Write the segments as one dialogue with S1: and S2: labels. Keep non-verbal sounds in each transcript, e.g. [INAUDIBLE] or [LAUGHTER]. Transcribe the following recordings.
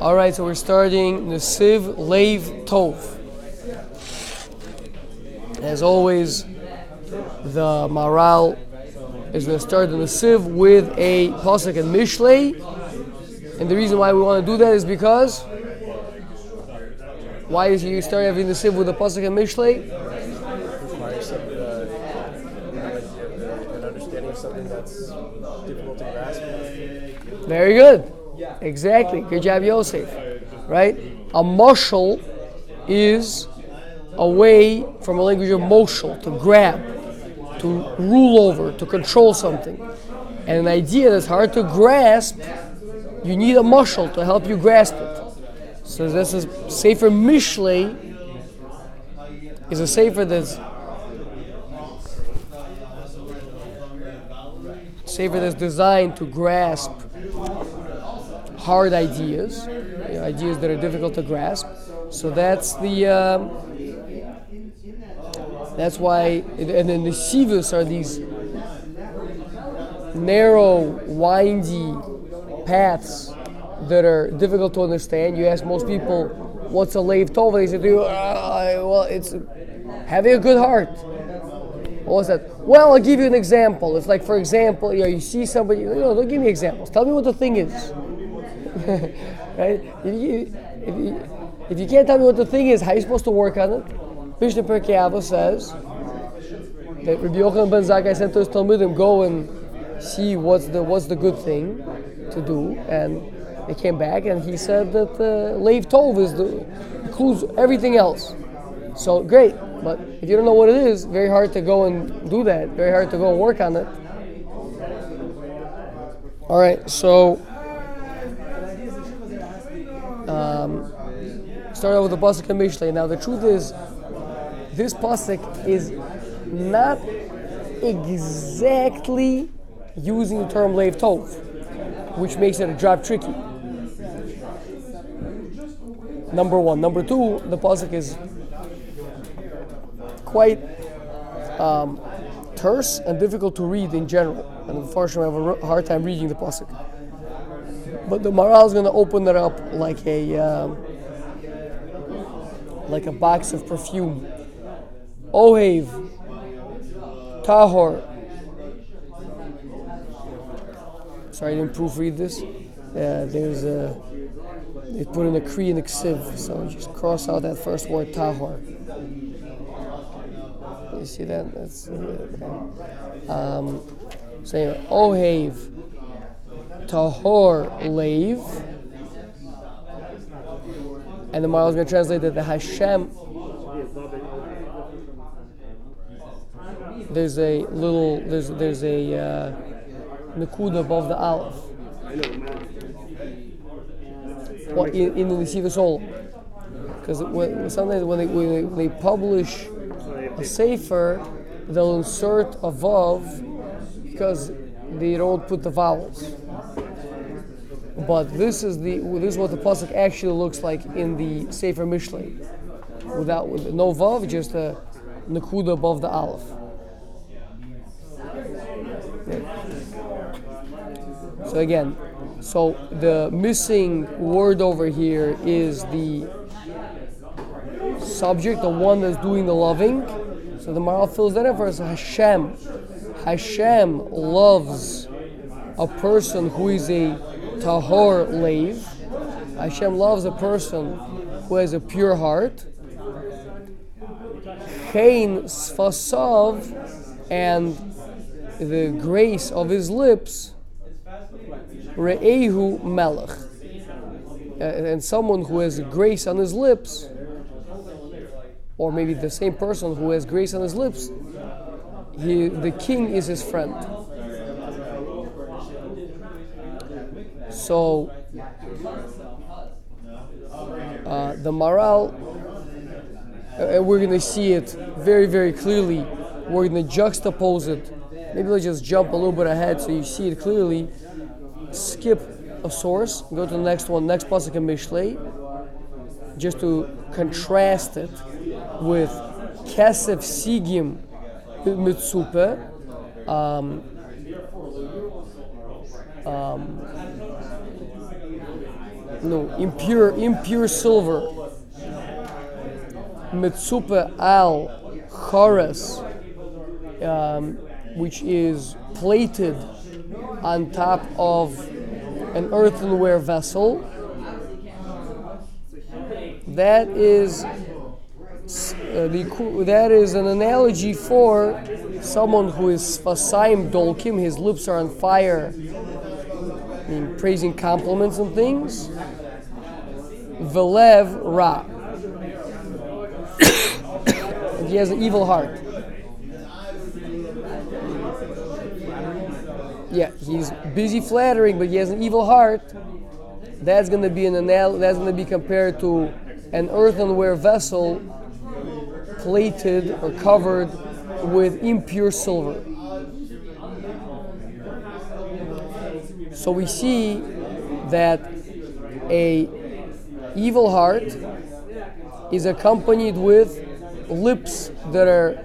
S1: All right, so we're starting the Nesiv Leiv Tov. As always, the Maral is going to start the Nesiv with a pasuk and Mishlei, and the reason why we want to do that is because why is you start having the Nesiv with a pasuk and Mishlei?
S2: uh, an understanding of something that's difficult to grasp.
S1: Very good. Exactly. Good job, Yosef. Right? A moshel is a way from a language of moshel to grab, to rule over, to control something. And an idea that's hard to grasp, you need a moshel to help you grasp it. So this is Sefer Mishlei is a Sefer that's Sefer that's designed to grasp hard ideas, ideas that are difficult to grasp. So that's the um, that's why, and then the sivus are these narrow, windy paths that are difficult to understand. You ask most people, "What's a lave tov?" They say, to you, "Well, it's having a good heart." What was that? Well, I'll give you an example. It's like, for example, you know, you see somebody. You know, don't give me examples. Tell me what the thing is. [LAUGHS] right? If you, if, you, if you can't tell me what the thing is, how are you supposed to work on it? Mishnah Pirkei Avos says that Rabbi Yochanan ben Zakkai sent to his Talmudim, go and see what's the what's the good thing to do, and they came back and he said that uh, Leiv Tov is the includes everything else. So great, but if you don't know what it is, very hard to go and do that. Very hard to go and work on it. All right, so um, start out with the pasuk and Mishlei. Now the truth is, this pasuk is not exactly using the term leiv tov, which makes it a drop tricky. Number one. Number two, the pasuk is quite um, terse and difficult to read in general, and unfortunately, I have a hard time reading the pasuk. But the morale is going to open it up like a um, like a box of perfume. Ohev, Tahor. Sorry, I didn't proofread this. Uh, there's a they put in a Kri and a Ksiv, so just cross out that first word Tahor. You see that? That's uh, um, so anyway. Tahor Leiv. And the Maral is going to translate that the Hashem. There's a little, there's there's a uh, above the Aleph. What in, the Nesiva Soul. Because sometimes when they, when they, publish a Sefer, they'll insert a Vav because they don't put the vowels. But this is the this is what the pasuk actually looks like in the Sefer Mishlei, without with no vav, just a nakuda above the aleph. So again, so the missing word over here is the subject, the one that's doing the loving. So the Maral fills that in for us. Hashem. Hashem loves a person who is a tahor leiv. Hashem loves a person who has a pure heart. Chain sfasav and the grace of his lips. Re'ehu melech. Uh, and someone who has grace on his lips, or maybe the same person who has grace on his lips, he, the king is his friend. So uh, the Maral, and we're going to see it very, very clearly. We're going to juxtapose it. Maybe let's just jump a little bit ahead so you see it clearly. Skip a source, go to the next one, next pasuk in Mishlei, just to contrast it with Kesef Sigim Mitsupe. Um, um, no, impure, impure silver. Mitsupa al chores, um, which is plated on top of an earthenware vessel. That is uh, the, that is an analogy for someone who is fasaim dolkim, his lips are on fire, I mean, praising compliments and things. Velev ra. he has an evil heart. Yeah, he's busy flattering, but he has an evil heart. That's going to be an anal- That's going to be compared to an earthenware vessel plated or covered with impure silver. So we see that a evil heart is accompanied with lips that are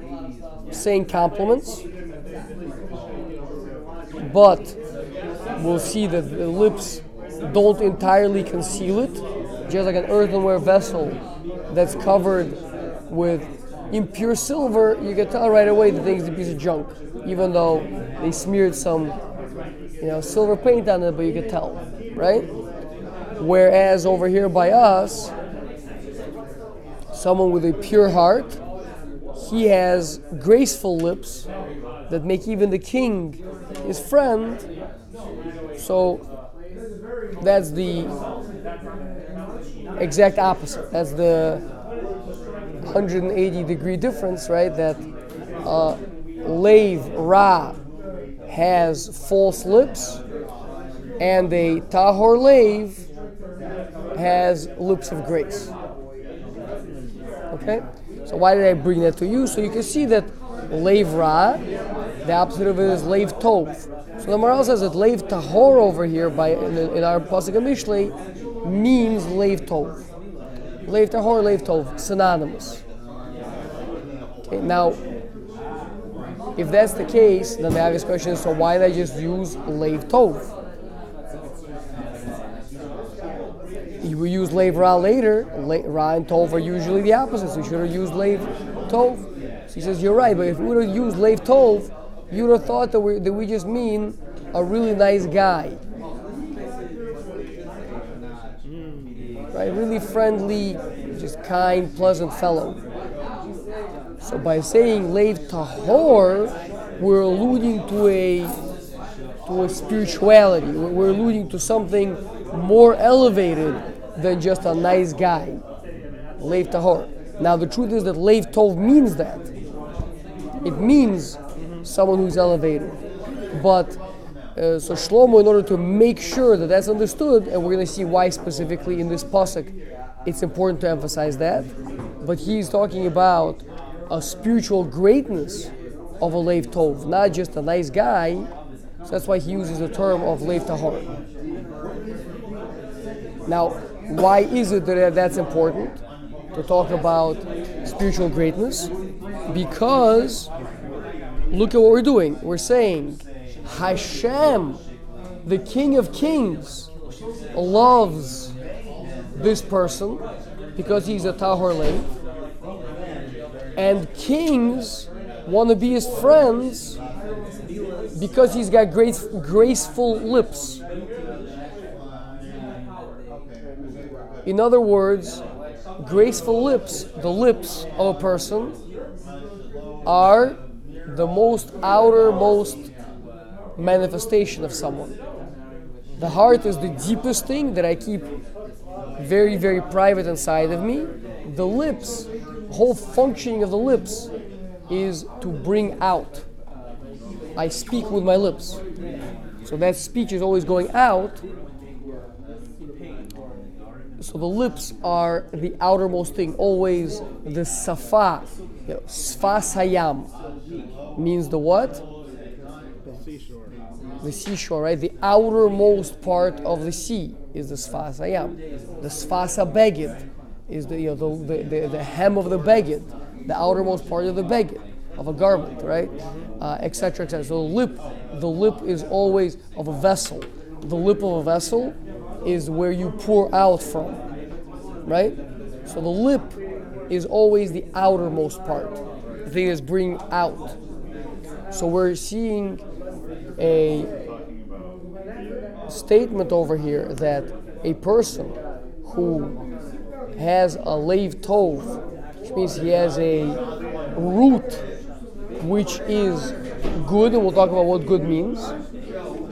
S1: saying compliments, but we'll see that the lips don't entirely conceal it, just like an earthenware vessel that's covered with impure silver, you can tell right away the thing's a piece of junk, even though they smeared some, you know, silver paint on it, but you can tell, right? Whereas over here by us, someone with a pure heart, he has graceful lips that make even the king his friend. So that's the exact opposite. That's the 180 degree difference, right? That uh, Lave Ra has false lips, and a Tahor Lave has loops of grace. Okay? So why did I bring that to you? So you can see that Lave Ra, the opposite of it is Lave Tov. So the Maral says that Lave Tahor over here by in, in our Pasuk Mishlei means Lave Tov. Lave Tahor, Lave Tov, synonymous. Okay, now, if that's the case, then the obvious question is so why did I just use Lave Tov? Will use Lave Ra later. La- Ra and Tov are usually the opposites. We should have used Lave Tov. So he says, You're right, but if we would have used Lave Tov, you would have thought that we, that we just mean a really nice guy. Right? Really friendly, just kind, pleasant fellow. So by saying Lave Tahor, we're alluding to a to a spirituality. We're alluding to something more elevated than just a nice guy. Leiv Tahor. Now the truth is that Leiv Tov means that. It means someone who's elevated. But uh, so Shlomo, in order to make sure that that's understood, and we're going to see why specifically in this pasuk, it's important to emphasize that. But he's talking about a spiritual greatness of a Leiv Tov, not just a nice guy. So that's why he uses the term of Leiv Tahor. Now, why is it that that's important to talk about spiritual greatness? Because look at what we're doing. We're saying Hashem, the King of Kings, loves this person because he's a Tahor Lev. And kings want to be his friends because he's got great, graceful lips. In other words, graceful lips, the lips of a person, are the most outermost manifestation of someone. The heart is the deepest thing that I keep very, very private inside of me. The lips, whole functioning of the lips is to bring out. I speak with my lips. So that speech is always going out. So the lips are the outermost thing, always the safa. You know, sfa sayam means the what? The seashore, right? The outermost part of the sea is the sfa sayam. The sfasa beged is the, you know, the, the, the, the hem of the beged, the outermost part of the beged of a garment, right? Etc. Uh, etc. Et so the lip, the lip is always of a vessel. The lip of a vessel is where you pour out from, right? So the lip is always the outermost part, the thing that's bringing out. So we're seeing a statement over here that a person who has a leiv tov, which means he has a root which is good, and we'll talk about what good means,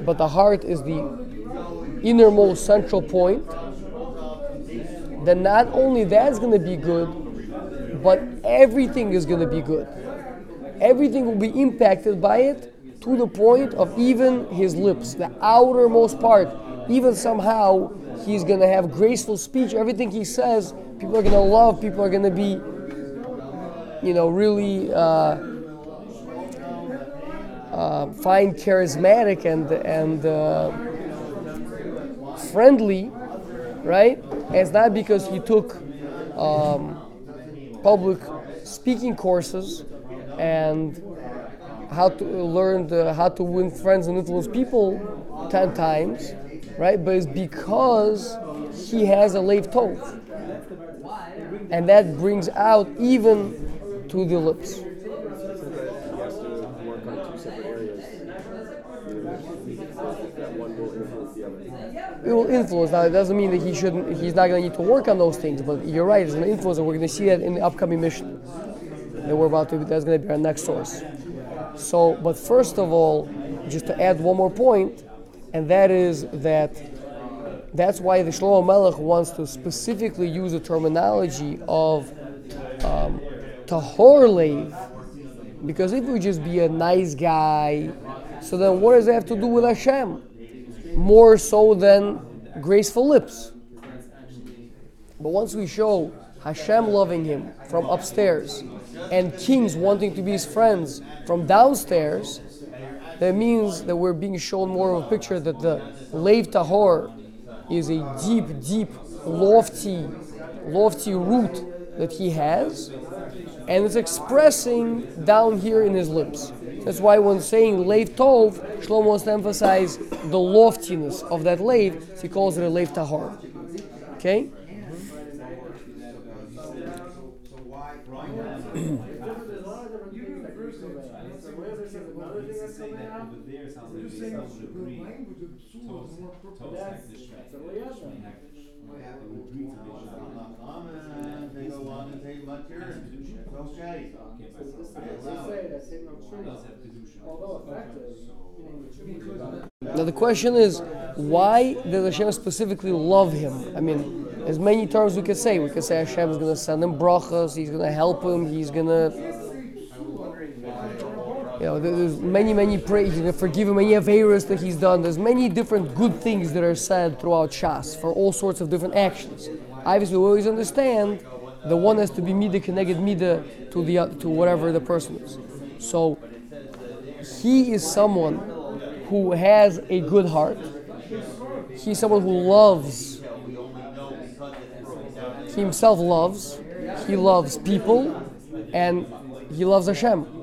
S1: but the heart is the innermost central point, then not only that's going to be good, but everything is going to be good. Everything will be impacted by it to the point of even his lips, the outermost part, even somehow he's going to have graceful speech. Everything he says, people are going to love, people are going to be, you know, really. Uh, uh, find charismatic and and uh, friendly, right? And it's not because he took um, public speaking courses and how to learn the, how to win friends and influence people ten times, right? But it's because he has a leiv tov, and that brings out even to the lips.
S2: He has to work on two separate areas. That one will influence the other.
S1: It will influence. Now, it doesn't mean that he shouldn't. He's not going to need to work on those things. But you're right. It's going to influence, and we're going to see that in the upcoming mission that we're about to. That's going to be our next source. So, but first of all, just to add one more point, and that is that that's why the Shlomo Melech wants to specifically use the terminology of um, tahor leiv, because if we just be a nice guy, so then what does that have to do with Hashem? More so than graceful lips. But once we show Hashem loving him from upstairs and kings wanting to be his friends from downstairs, that means that we're being shown more of a picture that the Leiv Tahor is a deep, deep, lofty, lofty root that he has, and it's expressing down here in his lips. That's why when saying Leiv Tov, Shlomo wants to emphasize the loftiness of that Leiv, he calls it a Leiv Tahor. Okay?
S3: Amen. They go on and say, "But you're okay."
S1: Now the question is, why does Hashem specifically love him? I mean, as many terms we could say. We could say Hashem is going to send him brachas, he's going to help him, he's going to, you know, there's many, many going to forgive him any averas that he's done. There's many different good things that are said throughout Shas for all sorts of different actions. Obviously, we always understand the one has to be midah keneged midah to the to whatever the person is. So he is someone who has a good heart. He's someone who loves. He himself loves. He loves people, and he loves Hashem.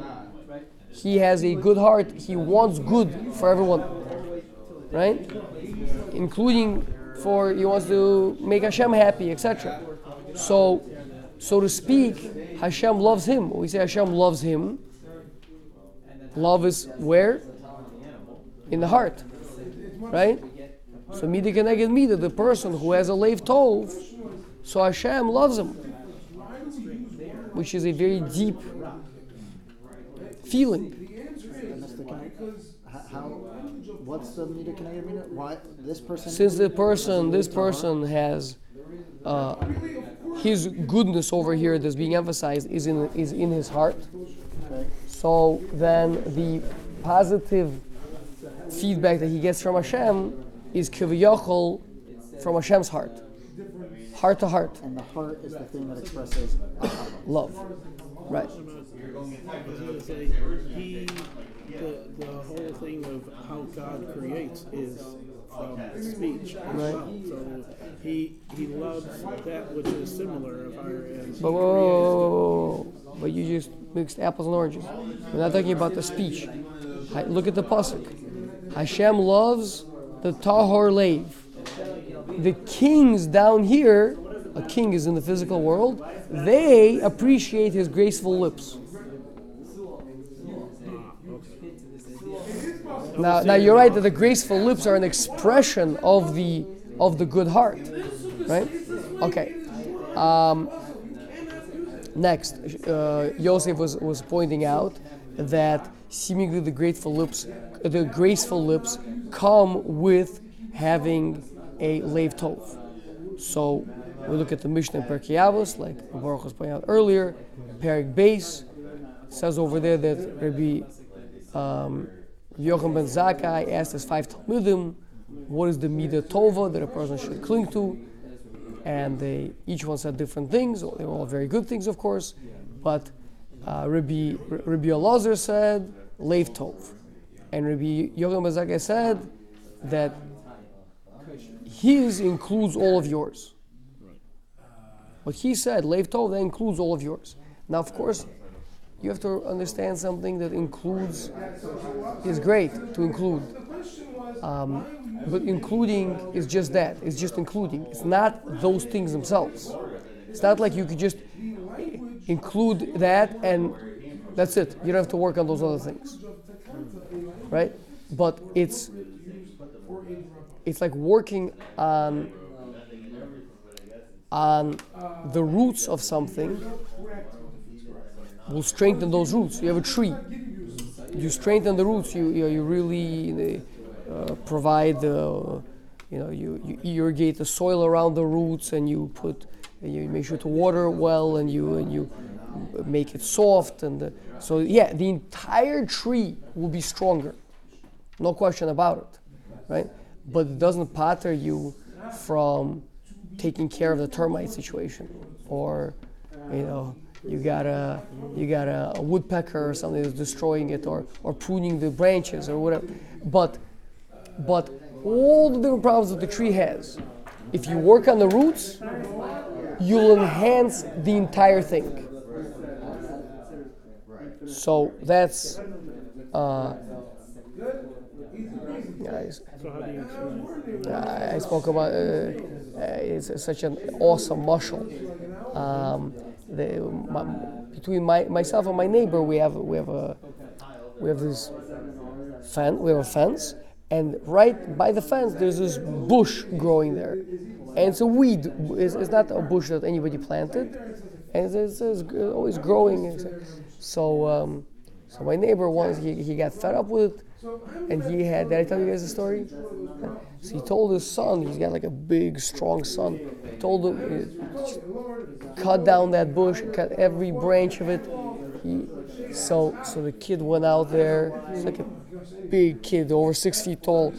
S1: He has a good heart. He wants good for everyone, right? Including for he wants to make Hashem happy, etc. So, so to speak, Hashem loves him. We say Hashem loves him, love is where? In the heart, right? So midah keneged midah, the person who has a leiv tov, so Hashem loves him, which is a very deep feeling.
S4: And that's the connect. How, how what's the midah keneged midah? Why this person?
S1: Since the person, this person has uh, his goodness over here that's being emphasized is in is in his heart.
S4: Okay.
S1: So then the positive feedback that he gets from Hashem is kiviyachol from Hashem's heart, heart to heart,
S4: And the heart is the thing that expresses
S1: love, right?
S5: I was gonna say he the the whole thing of how God creates is from speech as
S1: Right.
S5: well. So he he loves that which is similar of our as
S1: But whoa, whoa, whoa, whoa, whoa, whoa. but you just mixed apples and oranges. We're not talking about the speech. Hi- Look at the pasuk. Hashem loves the tahor leiv. the kings down here, a king is in the physical world, they appreciate his graceful lips. Now, now you're right that the graceful lips are an expression of the of the good heart, right? Okay. Um, next, uh, Yosef was, was pointing out that seemingly the grateful lips, the graceful lips, come with having a lev tov. So we look at the Mishnah in Pirkei Avos, like Baruch was pointing out earlier, Perek Beis says over there that Rabbi um, Yochanan ben Zakkai asked his five Talmudim, what is the midah tova that a person should cling to? And they each one said different things. They were all very good things, of course. But uh, Rabbi Rabbi Elazar said lev tov, and Rabbi Yochanan ben Zakkai said that his includes all of yours. What he said, lev tov, that includes all of yours. Now, of course, you have to understand something that includes is great to include. Um, but including is just that. It's just including. It's not those things themselves. It's not like you could just include that and that's it. You don't have to work on those other things. Right? But it's it's like working on on the roots of something will strengthen those roots. You have a tree. You strengthen the roots. You you, you really uh, provide the you know you, you irrigate the soil around the roots and you put and you make sure to water well and you and you make it soft and uh, so yeah the entire tree will be stronger no question about it right but it doesn't patter you from taking care of the termite situation or you know you got a you got a, a woodpecker or something that's destroying it or or pruning the branches or whatever but but all the different problems that the tree has if you work on the roots you'll enhance the entire thing so that's uh, guys? I I spoke about uh, uh, it's such an awesome muscle. Um, the, my, between my, myself and my neighbor, we have we have a we have this fence. We have a fence, and right by the fence, there's this bush growing there, and it's a weed. It's, it's not a bush that anybody planted, and it's, it's, it's always growing. So um, so my neighbor once he, he got fed up with it and he had did I tell you guys the story? So he told his son, he's got like a big, strong son, told him cut down that bush, cut every branch of it. He, so so the kid went out there, he's like a big kid, over six feet tall,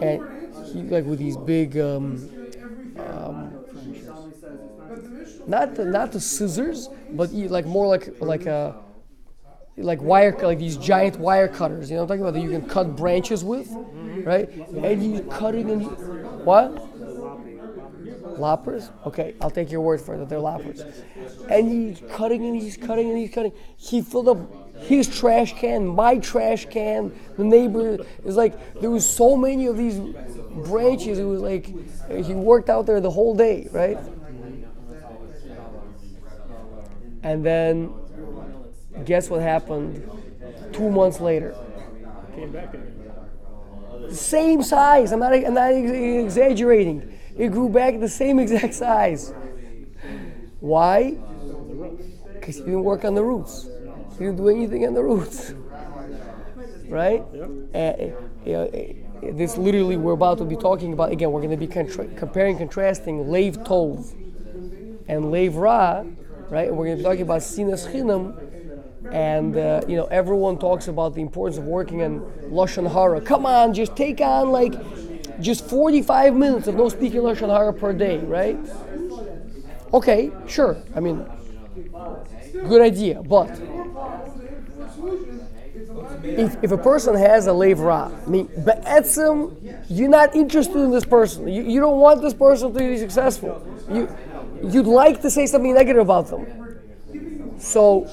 S1: and he like with these big um, um, not the, not the scissors, but he, like more like like a like wire, like these giant wire cutters. You know what I'm talking about? That you can cut branches with, right? And he's cutting and he, what? Loppers? Okay, I'll take your word for it that they're loppers. And he's cutting and he's cutting and he's cutting. He filled up his trash can, my trash can, the neighbor. It's like there was so many of these branches. It was like he worked out there the whole day, right? And then guess what happened two months later?
S5: Came back.
S1: Same size. I'm not, I'm not exaggerating. It grew back the same [LAUGHS] exact size. Why? Because he didn't work on the roots. He didn't do anything on the roots. [LAUGHS] Right? Uh, uh, this literally we're about to be talking about again. We're going to be contra- comparing, contrasting Lev Tov and Lev Ra, right? And we're going to be talking about Sinas Chinam and uh, you know everyone talks about the importance of working in lashon hara. Come on, just take on like just 45 minutes of no speaking lashon hara per day, right? Okay, sure. I mean, good idea, but if, if a person has a levra, I mean, be'etzim, you're not interested in this person. You, you don't want this person to be successful. You, you'd like to say something negative about them. So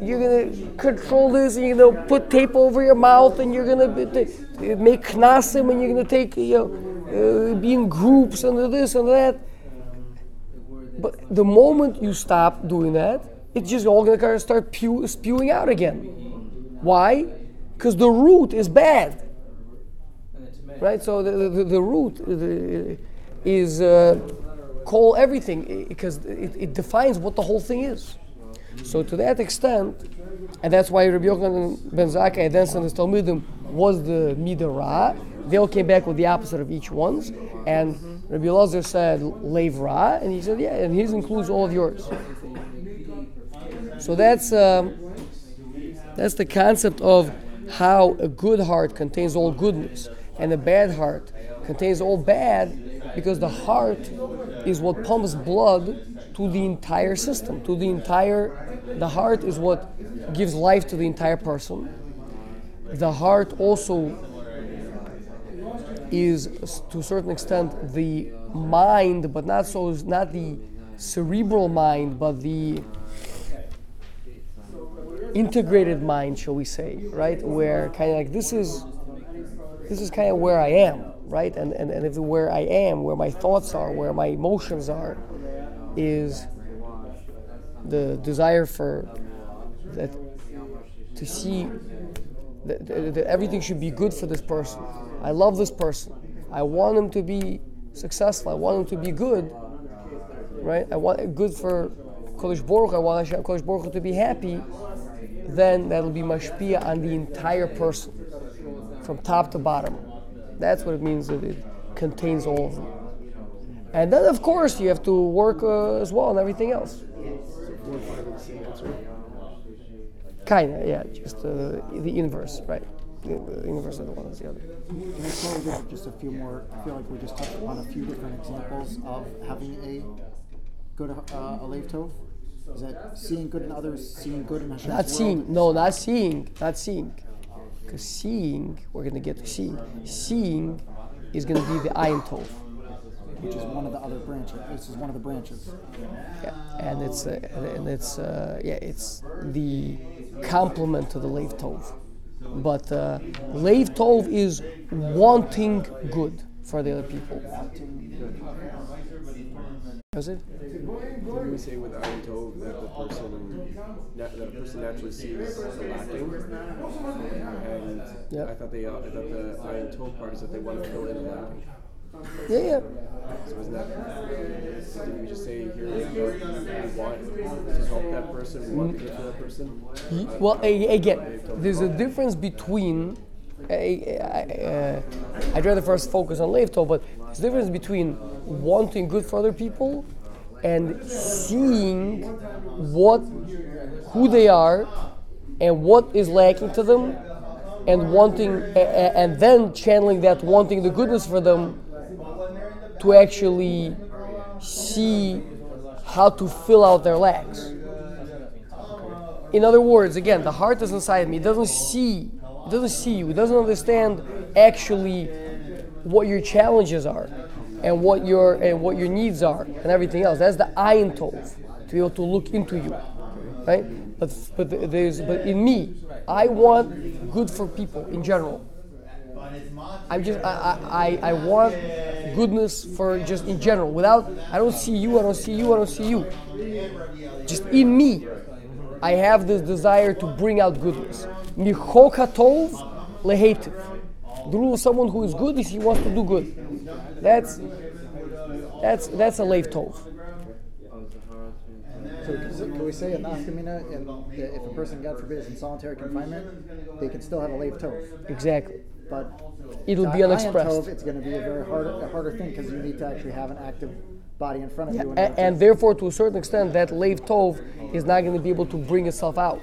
S1: you're gonna control this, and you're gonna put tape over your mouth, and you're gonna make knasim, and you're gonna take you know uh, be in groups and this and that. But the moment you stop doing that, it's just all kind of start pew- spewing out again. Why? Because the root is bad, right? So the the, the root uh, is uh, call everything because it, it defines what the whole thing is. So to that extent, and that's why Rabbi Yochanan ben Zakkai then sent his Talmudim was the Midah They all came back with the opposite of each one's. And Rabbi Elazar said Lev Ra, and he said, yeah, and his includes all of yours. So that's um, that's the concept of how a good heart contains all goodness, and a bad heart contains all bad, because the heart is what pumps blood to the entire system, to the entire. The heart is what gives life to the entire person. The heart also is, to a certain extent, the mind, but not so, not the cerebral mind, but the integrated mind, shall we say, right? Where kind of like this is, this is kind of where I am, right? And, and, and if where I am, where my thoughts are, where my emotions are, is the desire for that to see that, that, everything should be good for this person. I love this person. I want him to be successful. I want him to be good. Right? I want good for Kodesh Baruch. I want Kodesh Baruch to be happy. Then that'll be mashpia on the entire person, from top to bottom. That's what it means that it contains all of them. And then, of course, you have to work uh, as well on everything else. Kinda, yeah, just uh, the inverse, right? The, the inverse of the one is the other.
S4: Can I just a few more? I feel like we just touched upon a few different examples of having a good uh, a lev tov. Is that seeing good in others, seeing good in Hashem's
S1: Not seeing, no, not seeing, not seeing. Because seeing, we're going to get to seeing. Seeing is going to be the ayin tov.
S4: Which is one of the other branches. This is one of the branches.
S1: Yeah, and it's uh, and it's uh, yeah, it's the complement to the Lev Tov. But uh, Lev Tov is wanting good for the other people. Is it?
S2: Didn't we say with Ayin Tov that the person na- that a person naturally sees the lacking? And
S1: Yeah.
S2: I thought they uh, I thought the Ayin Tov part is that they want to fill in the lacking.
S1: Yeah, yeah.
S2: So isn't that didn't we just say here we want to help that person, we want to good for that person?
S1: Well, again, there's a difference between. I, I, I'd rather first focus on Lev Tov, but there's a difference between wanting good for other people and seeing what, who they are, and what is lacking to them, and wanting, and then channeling that wanting the goodness for them to actually see how to fill out their lacks. In other words, again, the heart is inside me. It doesn't see. It doesn't see you. It doesn't understand actually what your challenges are, and what your and what your needs are, and everything else. That's the ayin tov to be able to look into you, right? But but there's but in me, I want good for people in general. I'm just I, I, I I want goodness for just in general. Without I don't see you, I don't see you, I don't see you. Just in me, I have this desire to bring out goodness. Michok hatov lehetiv. The rule of someone who is good is he wants to do good. That's that's that's a lev tov.
S4: So can can we say a nafkamina, and if a person, God forbid, is in solitary confinement, they can still have a lev tov,
S1: Exactly.
S4: But
S1: It'll be
S4: tov, it's going to be a very hard, a harder thing because you need to actually have an active body in front of you. in
S1: A- and therefore, to a certain extent, that lev tov is not going to be able to bring itself out.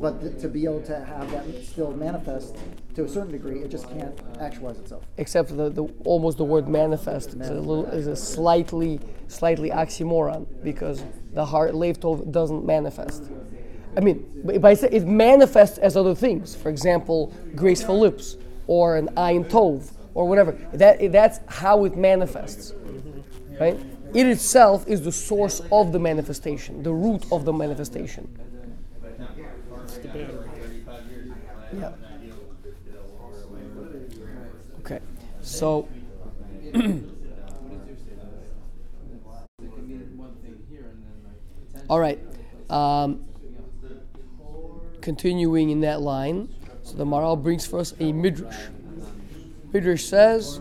S4: But th- to be able to have that still manifest to a certain degree, it just can't actualize itself.
S1: except for the, the almost the word manifest is a little is a slightly slightly oxymoron because the heart lev tov doesn't manifest. I mean, but if I say it manifests as other things, for example, graceful lips or an ayin tov or whatever. That that's how it manifests, right? It itself is the source of the manifestation, the root of the manifestation.
S5: It's the battery.
S1: Yeah. Okay. So, [CLEARS THROAT] all right. Um, continuing in that line, so the Maral brings for us a midrash. Midrash says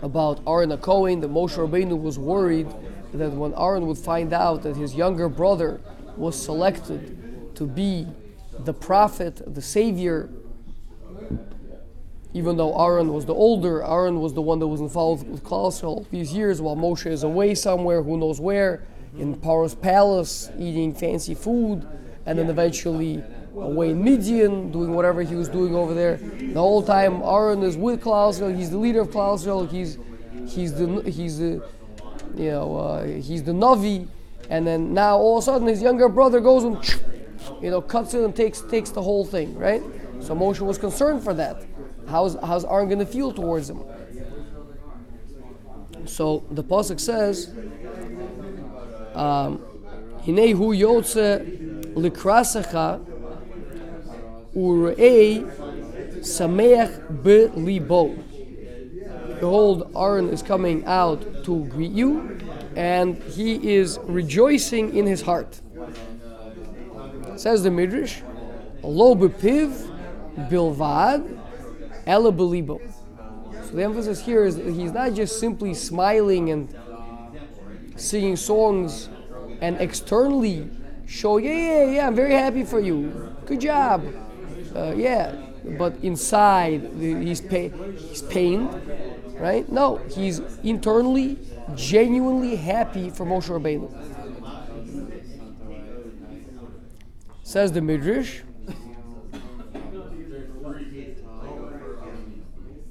S1: about Aaron a Cohen that Moshe Rabbeinu was worried that when Aaron would find out that his younger brother was selected to be the prophet, the savior, even though Aaron was the older, Aaron was the one that was involved with Klal all these years while Moshe is away somewhere, who knows where, in Paro's palace, eating fancy food, and then eventually away in Midian, doing whatever he was doing over there. The whole time Aaron is with Klal Yisrael, he's the leader of Klal Yisrael, he's, he's the, he's the, you know, uh, he's the Navi, and then now all of a sudden his younger brother goes and, you know, cuts it and takes, takes the whole thing, right? So Moshe was concerned for that. How's, how's Aaron going to feel towards him? So the pasuk says, um, "Hinei hu yotze likrasecha urei sameach be libo." Behold, Aaron is coming out to greet you, and he is rejoicing in his heart. Says the Midrash, "Lo bepiv bilvad." Ella Belibo. So the emphasis here is that he's not just simply smiling and singing songs and externally show, yeah, yeah, yeah, I'm very happy for you. Good job. Uh, yeah. But inside, he's, he's pained, right? No, he's internally, genuinely happy for Moshe Rabbeinu. Says the Midrash,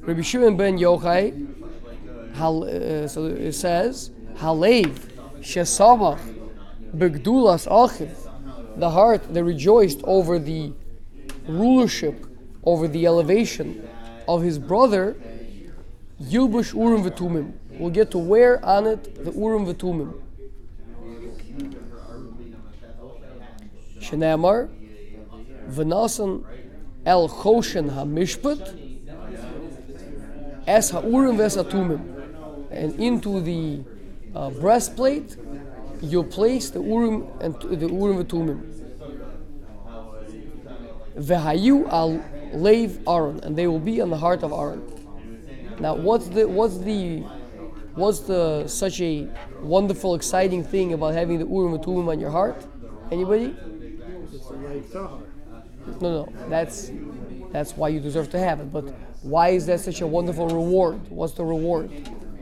S1: Rabbi Shimon ben Yochai, uh, so it says, Halev shesamach begdulas achiv, the heart that rejoiced over the rulership, over the elevation of his brother, Yilbush Urim V'tumim. We'll get to wear on it the Urim V'tumim. Shenamar, V'nasan El Choshen HaMishpat, Es ha'urim ves ha'tumim. And into the uh, breastplate, you'll place the urim and the urim v'tumim. Vehayu al leiv Aaron, and they will be on the heart of Aaron. Now, what's the what's the what's the such a wonderful, exciting thing about having the urim v'tumim on your heart? Anybody? No, no, that's that's why you deserve to have it. But why is that such a wonderful reward? What's the reward?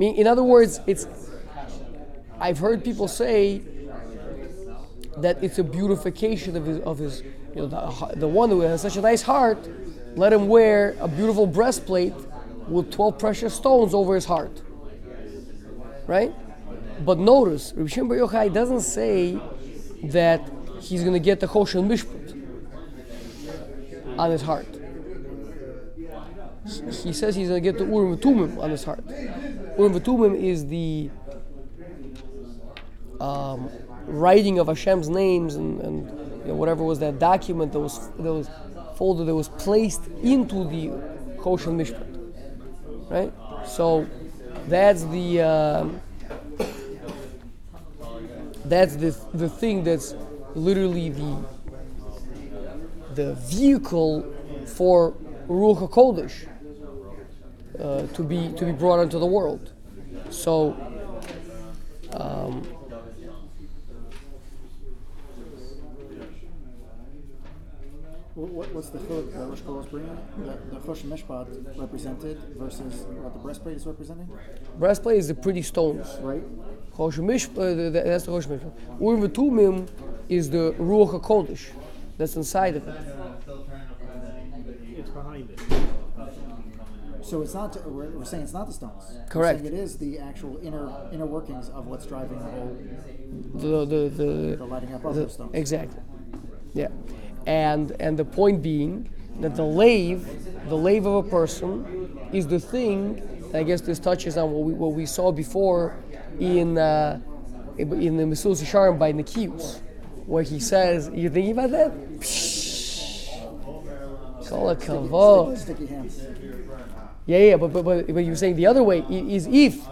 S1: Mean, in other words, it's. I've heard people say that it's a beautification of his, of his you know, the, the one who has such a nice heart, let him wear a beautiful breastplate with 12 precious stones over his heart. Right? But notice, Rabbi Shimon Bar Yochai doesn't say that he's going to get the Choshen Mishpat on his heart. He says he's going to get the Urim Tumim on his heart. Urim V'tumim is the um, writing of Hashem's names and, and you know, whatever was that document that was that was folded that was placed into the Choshen Mishpat, right? So that's the um that's the the thing that's literally the the vehicle for Ruach Hakodesh uh, to be to be brought into the world. So. Um,
S4: What, what- what's the chiluk that Rosh Kol is bringing? The, the Chosh Mishpat represented versus what the breastplate is representing,
S1: breastplate is the pretty stones.
S4: right?
S1: Chosh Mish, uh, the- the- that's the Chosh Mishpat. Urim V'tumim is the Ruach HaKodesh that's inside of it.
S5: It's behind it.
S4: So it's not. We're, we're saying it's not the stones.
S1: Correct.
S4: it is the actual inner inner workings of what's driving the whole
S1: The the the,
S4: the lighting up of
S1: the
S4: those stones.
S1: exactly. Yeah, and and the point being that the lave, the lave of a person, is the thing. I guess this touches on what we what we saw before in uh, in the Mesulas Yesharim by Nikius, where he says, "You thinking about that?" Kol
S4: hands.
S1: Yeah, yeah, but but but, but you're saying the other way is if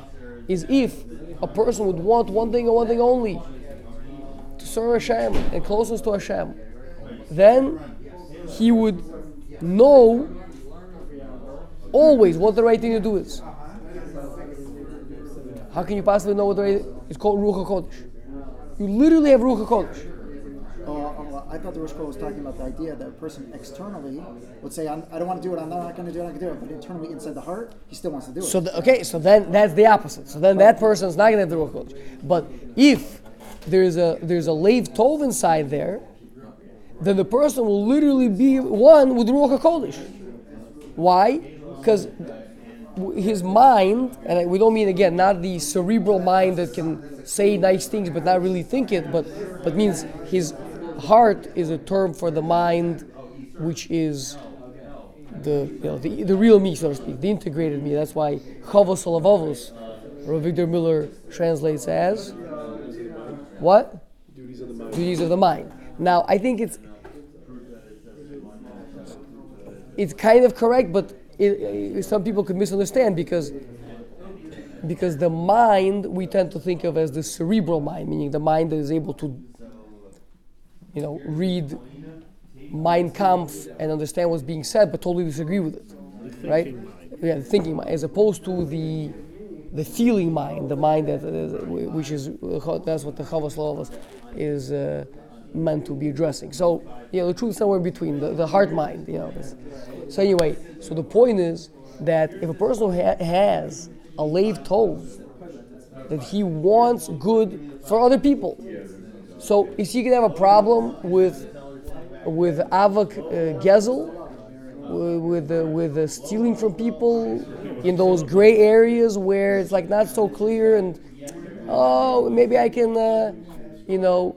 S1: is if a person would want one thing and one thing only to serve Hashem and closeness to Hashem, then he would know always what the right thing to do is. How can you possibly know what the right? It's called Ruach Hakodesh. You literally have Ruach Hakodesh.
S4: Oh, oh I thought the Rosh was talking about the idea that a person externally would say, I'm, "I don't want to do it. I'm not going to do it. I'm not going to do it." But internally, inside the heart, he still wants to do it.
S1: So the, okay, so then that's the opposite. So then that person's not gonna have the Ruach Kodesh. But if there's a there's a lave tov inside there, then the person will literally be one with Ruach Kodesh. Why? Because his mind, and we don't mean again not the cerebral mind that can say nice things but not really think it, but but means his heart is a term for the mind, which is the you know the, the real me, so to speak, the integrated me. That's why Chovos Halevavos, Rav Victor Miller translates as what?
S2: Duties of the mind.
S1: Duties of the mind. Now, I think it's it's kind of correct, but it, it- some people could misunderstand because because the mind we tend to think of as the cerebral mind, meaning the mind that is able to you know read Mein Kampf and understand what's being said, but totally disagree with it, right? Yeah, the thinking mind, as opposed to the the feeling mind, the mind that uh, which is that's what the Chovos Halevavos is uh, meant to be addressing. So you know, the truth is somewhere in between the, the heart mind. You know. this. So anyway, so the point is that if a person ha- has a lave tov, that he wants good for other people. So is he gonna have a problem with with avak uh, gezel, with uh, with uh, stealing from people in those gray areas where it's like not so clear and oh maybe I can uh, you know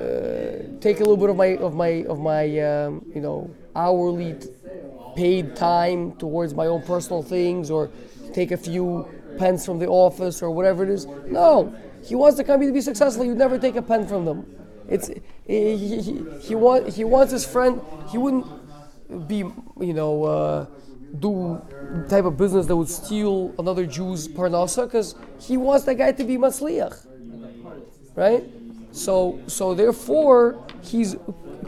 S1: uh, take a little bit of my of my of my um, you know hourly t- paid time towards my own personal things or take a few pens from the office or whatever it is. No, he wants the company to be successful. You never take a pen from them. It's he, he, he, he, want, he wants his friend. He wouldn't be you know uh, do type of business that would steal another Jew's parnasa because he wants that guy to be matzliach, right? So so therefore he's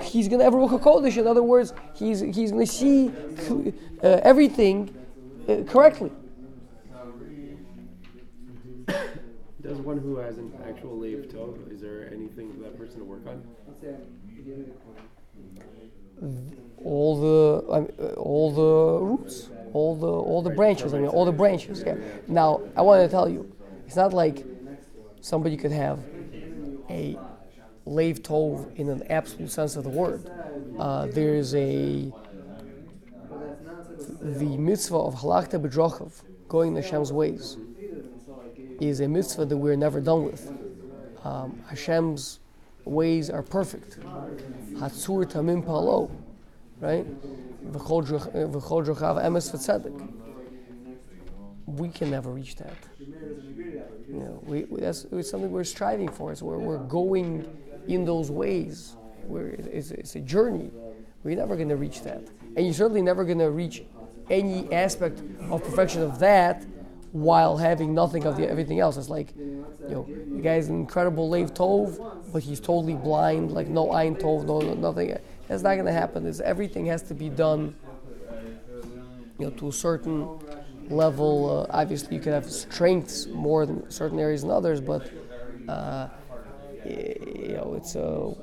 S1: he's gonna have Ruach Hakodesh. In other words, he's he's gonna see uh, everything uh, correctly.
S2: Does one who has an actual lave tov, is there anything for that person to work on?
S1: all the uh, all the roots, all the all the branches. I mean, all the branches. Yeah. Now, I want to tell you, it's not like somebody could have a lave tov in an absolute sense of the word. Uh, there's a the mitzvah of halachta b'drachav, going in Hashem's ways, is a mitzvah that we're never done with. Um, Hashem's ways are perfect. Hatzur tamim palo, right? V'tzedek. We can never reach that. You know, we, that's it's something we're striving for. It's where we're going in those ways. It's, it's a journey. We're never going to reach that, and you're certainly never going to reach any aspect of perfection of that while having nothing of the everything else. It's like, you know, the guy's an incredible lave tov, but he's totally blind, like no ayin tov, no, no nothing. That's not going to happen. It's, everything has to be done, you know, to a certain level. Uh, obviously, you can have strengths more than certain areas than others, but uh, you know, it's uh,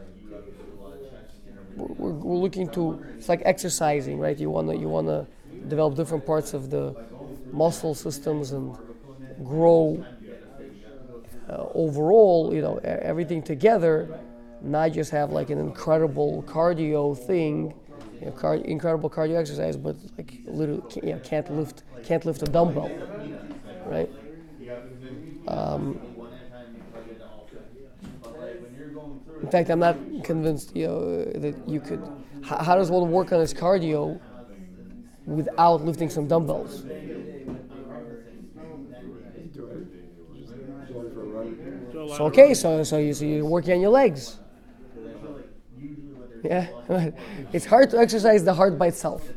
S1: we're, we're looking to. It's like exercising, right? You wanna you wanna develop different parts of the muscle systems and grow uh, overall. You know, everything together. Not just have like an incredible cardio thing you know, car, incredible cardio exercise, but like literally you know, can't lift can't lift a dumbbell, right? Um, in fact, I'm not convinced, you know, that you could. How does one work on his cardio without lifting some dumbbells?
S2: Do it. Just going for a run.
S5: Do a lot
S1: So
S5: of
S1: okay, so so you so you're working on your legs. Yeah, [LAUGHS] it's hard to exercise the heart by itself.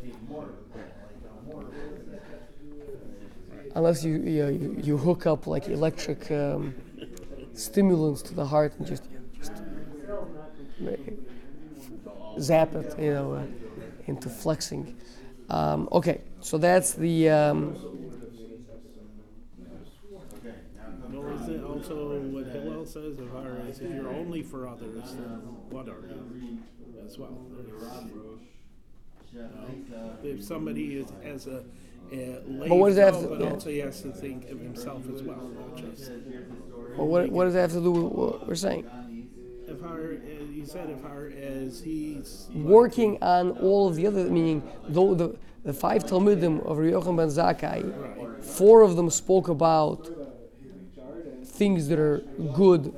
S1: Unless you you, you, you hook up like electric um, stimulants to the heart and just, just zap it, you know, uh, into flexing. Um, okay, so that's the. Um,
S5: Well, is it also what Hillel says of our is if you're only for others, then what are you as well? Uh, if somebody is as a, a
S1: But what does that have to-
S5: but
S1: yeah.
S5: also he has to think of himself as well, not just
S1: well, what, what does that have to do with what we're saying?
S5: if our. Uh, he said if our as he's
S1: working on all of the other, meaning though the, the five talmidim of Yochanan ben Zakkai, four of them spoke about things that are good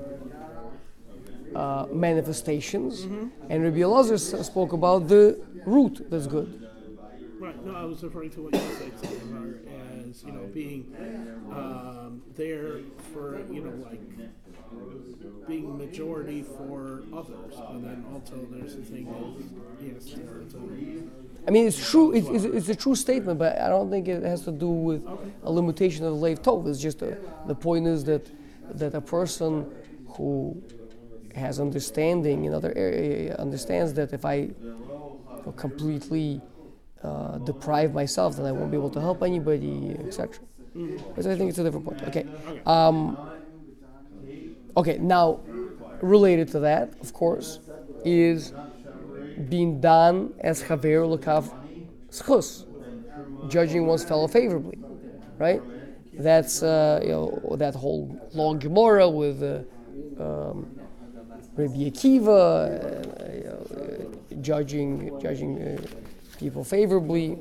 S1: uh, manifestations, and Rabbi Elazar spoke about the root that's good.
S5: Right. No, I was referring to what you said as you know being um, there for you know like being majority for others, and then also there's the thing of yes, a,
S1: I mean, it's true. It's, it's, it's a true statement, but I don't think it has to do with a limitation of Leiv Tov. It's just a, the point is that that a person who has understanding in other area understands that if I completely uh, deprive myself, then I won't be able to help anybody, etc. But I think it's a different point. Okay. Um, okay. Now, related to that, of course, is being done as Chaver Lakav Schus, judging one's fellow favorably, right? That's uh, you know that whole long Gemara with uh, um, Rabbi Akiva, uh, uh, judging judging uh, people favorably.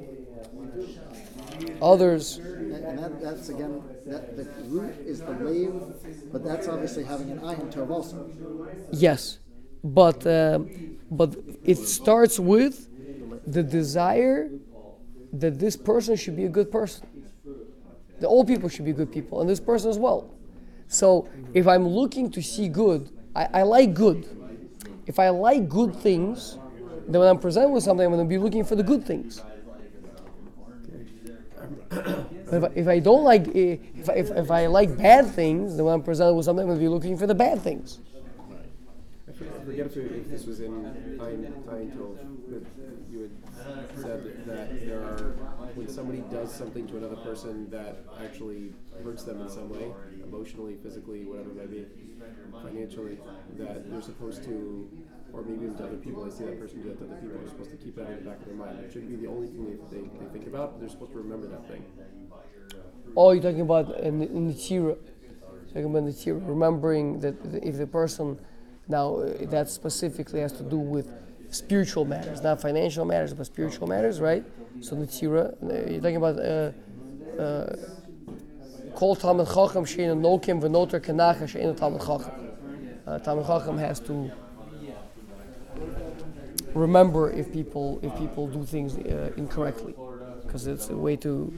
S1: Others,
S4: And, and that, that's again, that the root is the wave, but that's obviously having an ayin tov also.
S1: yes, but uh, but it starts with the desire that this person should be a good person. The all people should be good people, and this person as well. So if I'm looking to see good, I, I like good. If I like good things, then when I'm presented with something, I'm going to be looking for the good things. But if I, if I don't like, eh, if if, if I like bad things, then when I'm presented with something, I'm going to be looking for the bad things.
S2: I for- I forget if, if this was in Ayin Tov, but you had said that there are, when somebody does something to another person that actually hurts them in some way, emotionally, physically, whatever it may be, financially, that they're supposed to, or maybe even to other people, they see that person do that to other people, they're supposed to keep that in the back of their mind. It shouldn't be the only thing they, they, they think about, but they're supposed to remember that thing.
S1: Oh, you're talking about uh, N- Nitira. Talking about Nitira. Remembering that if the person, now uh, that specifically has to do with spiritual matters, not financial matters, but spiritual matters, right? So Nitira, uh, you're talking about uh, Kol Talmid Chacham Sheina Nokim V'Noter Kenacha Sheina Talmid Chacham. Talmid Chacham has to remember if people if people do things uh, incorrectly, because it's a way to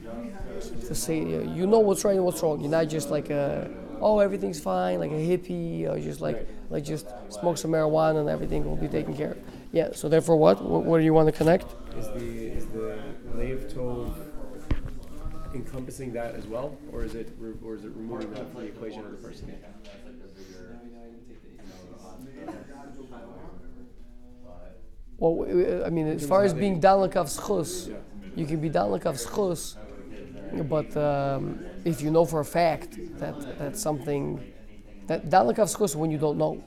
S1: to say uh, you know what's right and what's wrong. You're not just like a oh everything's fine like a hippie or just like like just smoke some marijuana and everything will be taken care of. Yeah. So therefore, what what, what do you want to connect?
S2: Is the is the Lev Tov encompassing that as well, or is it re- or is it removing that from the equation of the person?
S1: Well, I mean, as far as being down like schus, you can be down like schus, but um, if you know for a fact that that's something that like schus when you don't know.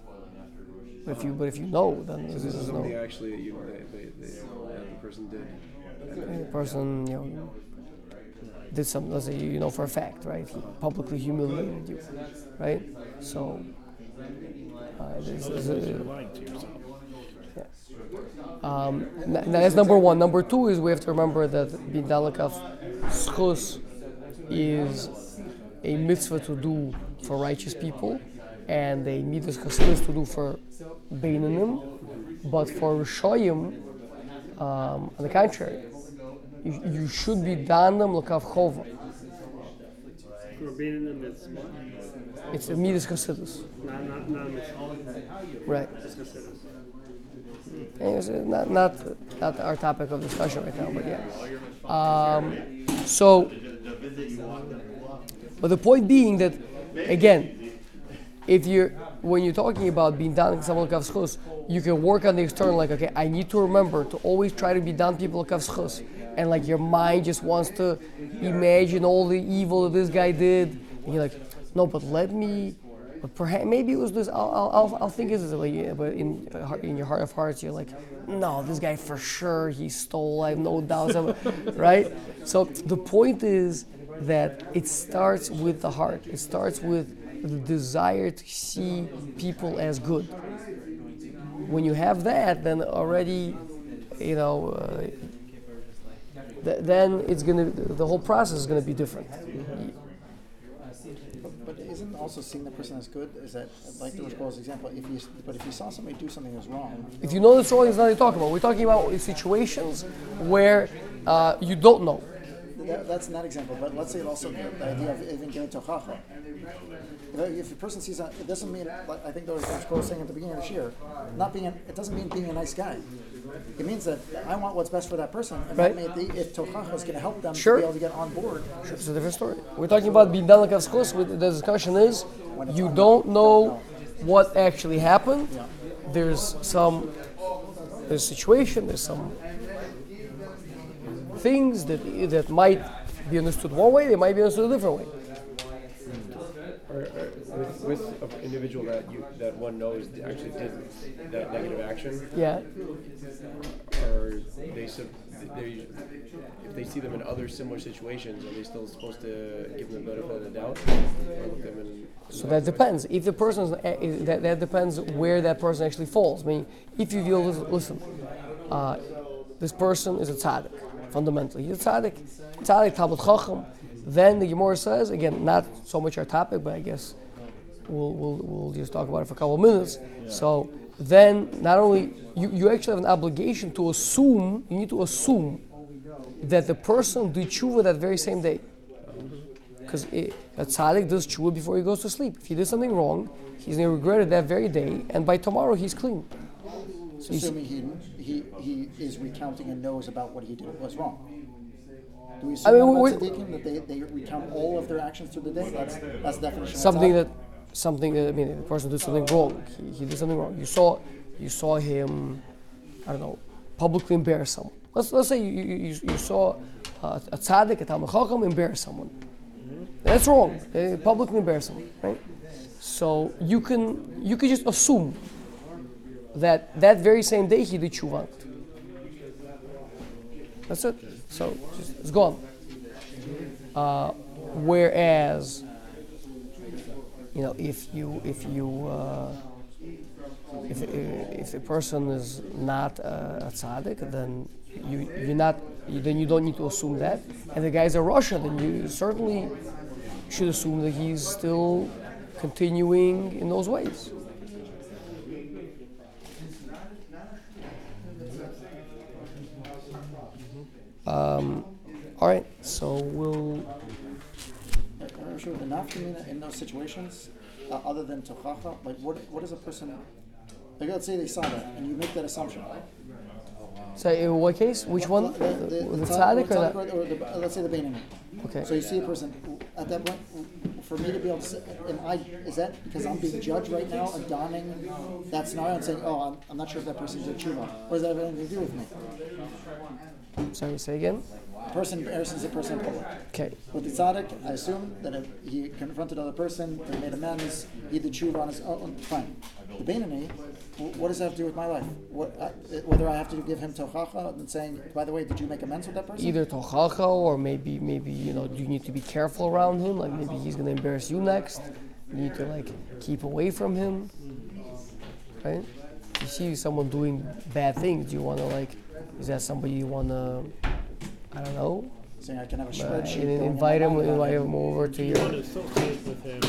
S1: But if you but if you know, then
S2: So this is something actually you they, they, they, the person did.
S1: the person you know did something. Let's say you know for a fact, right? He publicly humiliated you, right? So. Uh, this is,
S5: you're lying to yourself.
S1: Um, that's number one. Number two is we have to remember that Bindalakav schus is a mitzvah to do for righteous people and a mitzvah chassidus to do for Beinanim, but for Rishoyim, um, on the contrary, you, you should be danam lakav chova.
S6: It's
S1: a mitzvah chassidus, right?
S6: It's,
S1: uh, not, not, not our topic of discussion right now, but yeah. Um, so, but the point being that, again, if you're when you're talking about being down someone schus, you can work on the external. Like, okay, I need to remember to always try to be down people schus, and like your mind just wants to imagine all the evil that this guy did. And you're like, no, but let me. But perhaps maybe it was this. I'll, I'll, I'll, think it's this way. yeah, But in in your heart of hearts, you're like, no, this guy for sure he stole. I have no doubts, [LAUGHS] right? So the point is that it starts with the heart. It starts with the desire to see people as good. When you have that, then already, you know, uh, th- then it's gonna. The whole process is gonna be different.
S4: But, but isn't also seeing the person as good? Is that like the Rosh example? If you but if you saw somebody do something that was wrong,
S1: If you know this wrong, it's not what you're talking about. We're talking about situations where uh, you don't know.
S4: that, that's not example. But let's say it also the, the idea of even giving tochacha. If, if a person sees that, it doesn't mean like I think there was Rosh was saying at the beginning of this year, not being. A, it doesn't mean being a nice guy. It means that I want what's best for that person, and
S1: Right.
S4: that may, if tochacha is going to help them
S1: Sure.
S4: to be able to get on board.
S1: It's a different story. We're talking about done like a. The discussion is you don't know what actually happened. There's some there's situation. There's some things that that might be understood one way. They might be understood a different way.
S2: Or, or with, with an individual that you that one knows actually did that negative action,
S1: Yeah.
S2: are they sub- they if they see them in other similar situations, are they still supposed to give them the benefit of the doubt, or look them in?
S1: So that depends. If the person that, that depends where that person actually falls. I mean, if you listen, listen uh, this person is a tzaddik fundamentally. He's a tzaddik, tzaddik talmid chacham. Then the Gemara says again, not so much our topic, but I guess we'll we'll, we'll just talk about it for a couple of minutes. So then, not only you, you actually have an obligation to assume. You need to assume that the person did tshuva that very same day. Because a tzaddik does tshuva before he goes to sleep. If he did something wrong, he's going to regret it that very day, and by tomorrow he's clean. So
S4: Assuming he, he he is recounting and knows about what he did was wrong. Do we
S1: I
S4: assume
S1: mean,
S4: about
S1: we-
S4: tzaddikim that they, they recount all of their actions through the day? That's that's the definition. of
S1: something that, something that I mean, the person did something wrong. He, he did something wrong. You saw, you saw him, I don't know, publicly embarrass someone. Let's let's say you you, you, you saw uh, a tzaddik, a talmid chacham embarrass someone. That's wrong. Uh, publicly embarrass someone, right? So you can you can just assume that that very same day he did tshuva. That's it. So it's gone. Uh, whereas, you know, if you if you uh, if if the person is not a, a tzaddik, then you you're not then you don't need to assume that. And the guy's a rasha, then you certainly should assume that he's still continuing in those ways. Um, all right, so we'll.
S4: I'm sure the nafkamina in those situations, uh, other than tochacha, like what what is a person? Like let's say they saw that, and you make that assumption.
S1: Right say in what case? Which one?
S4: The, the,
S1: The, the tzaddik or the?
S4: or the, uh, let's say the Benjamin.
S1: Okay.
S4: So you see a person at that point. For me to be able to say, am I? Is that because I'm being judged right now and donning that scenario and saying, oh, I'm, I'm not sure if that person did tshuva, or does that have anything to do with me?
S1: Sorry, say again.
S4: A person is a person in public.
S1: Okay.
S4: With the tzaddik, I assume that if he confronted other person, they made amends, he did tshuva on his own, oh, fine. The Beinani, wh- what does that have to do with my life? What, I, whether I have to give him tochacha and saying, by the way, did you make amends with that person?
S1: Either tochacha or maybe maybe you know do you need to be careful around him. Like maybe he's gonna embarrass you next. You need to like keep away from him. Right. you see someone doing bad things, do you want to like? Is that somebody you want to? I don't know.
S4: Saying I can have a spreadsheet.
S1: and
S4: going in
S1: invite
S4: my
S1: him,
S4: mind
S1: invite him over to
S5: You want to
S1: your.
S5: associate with him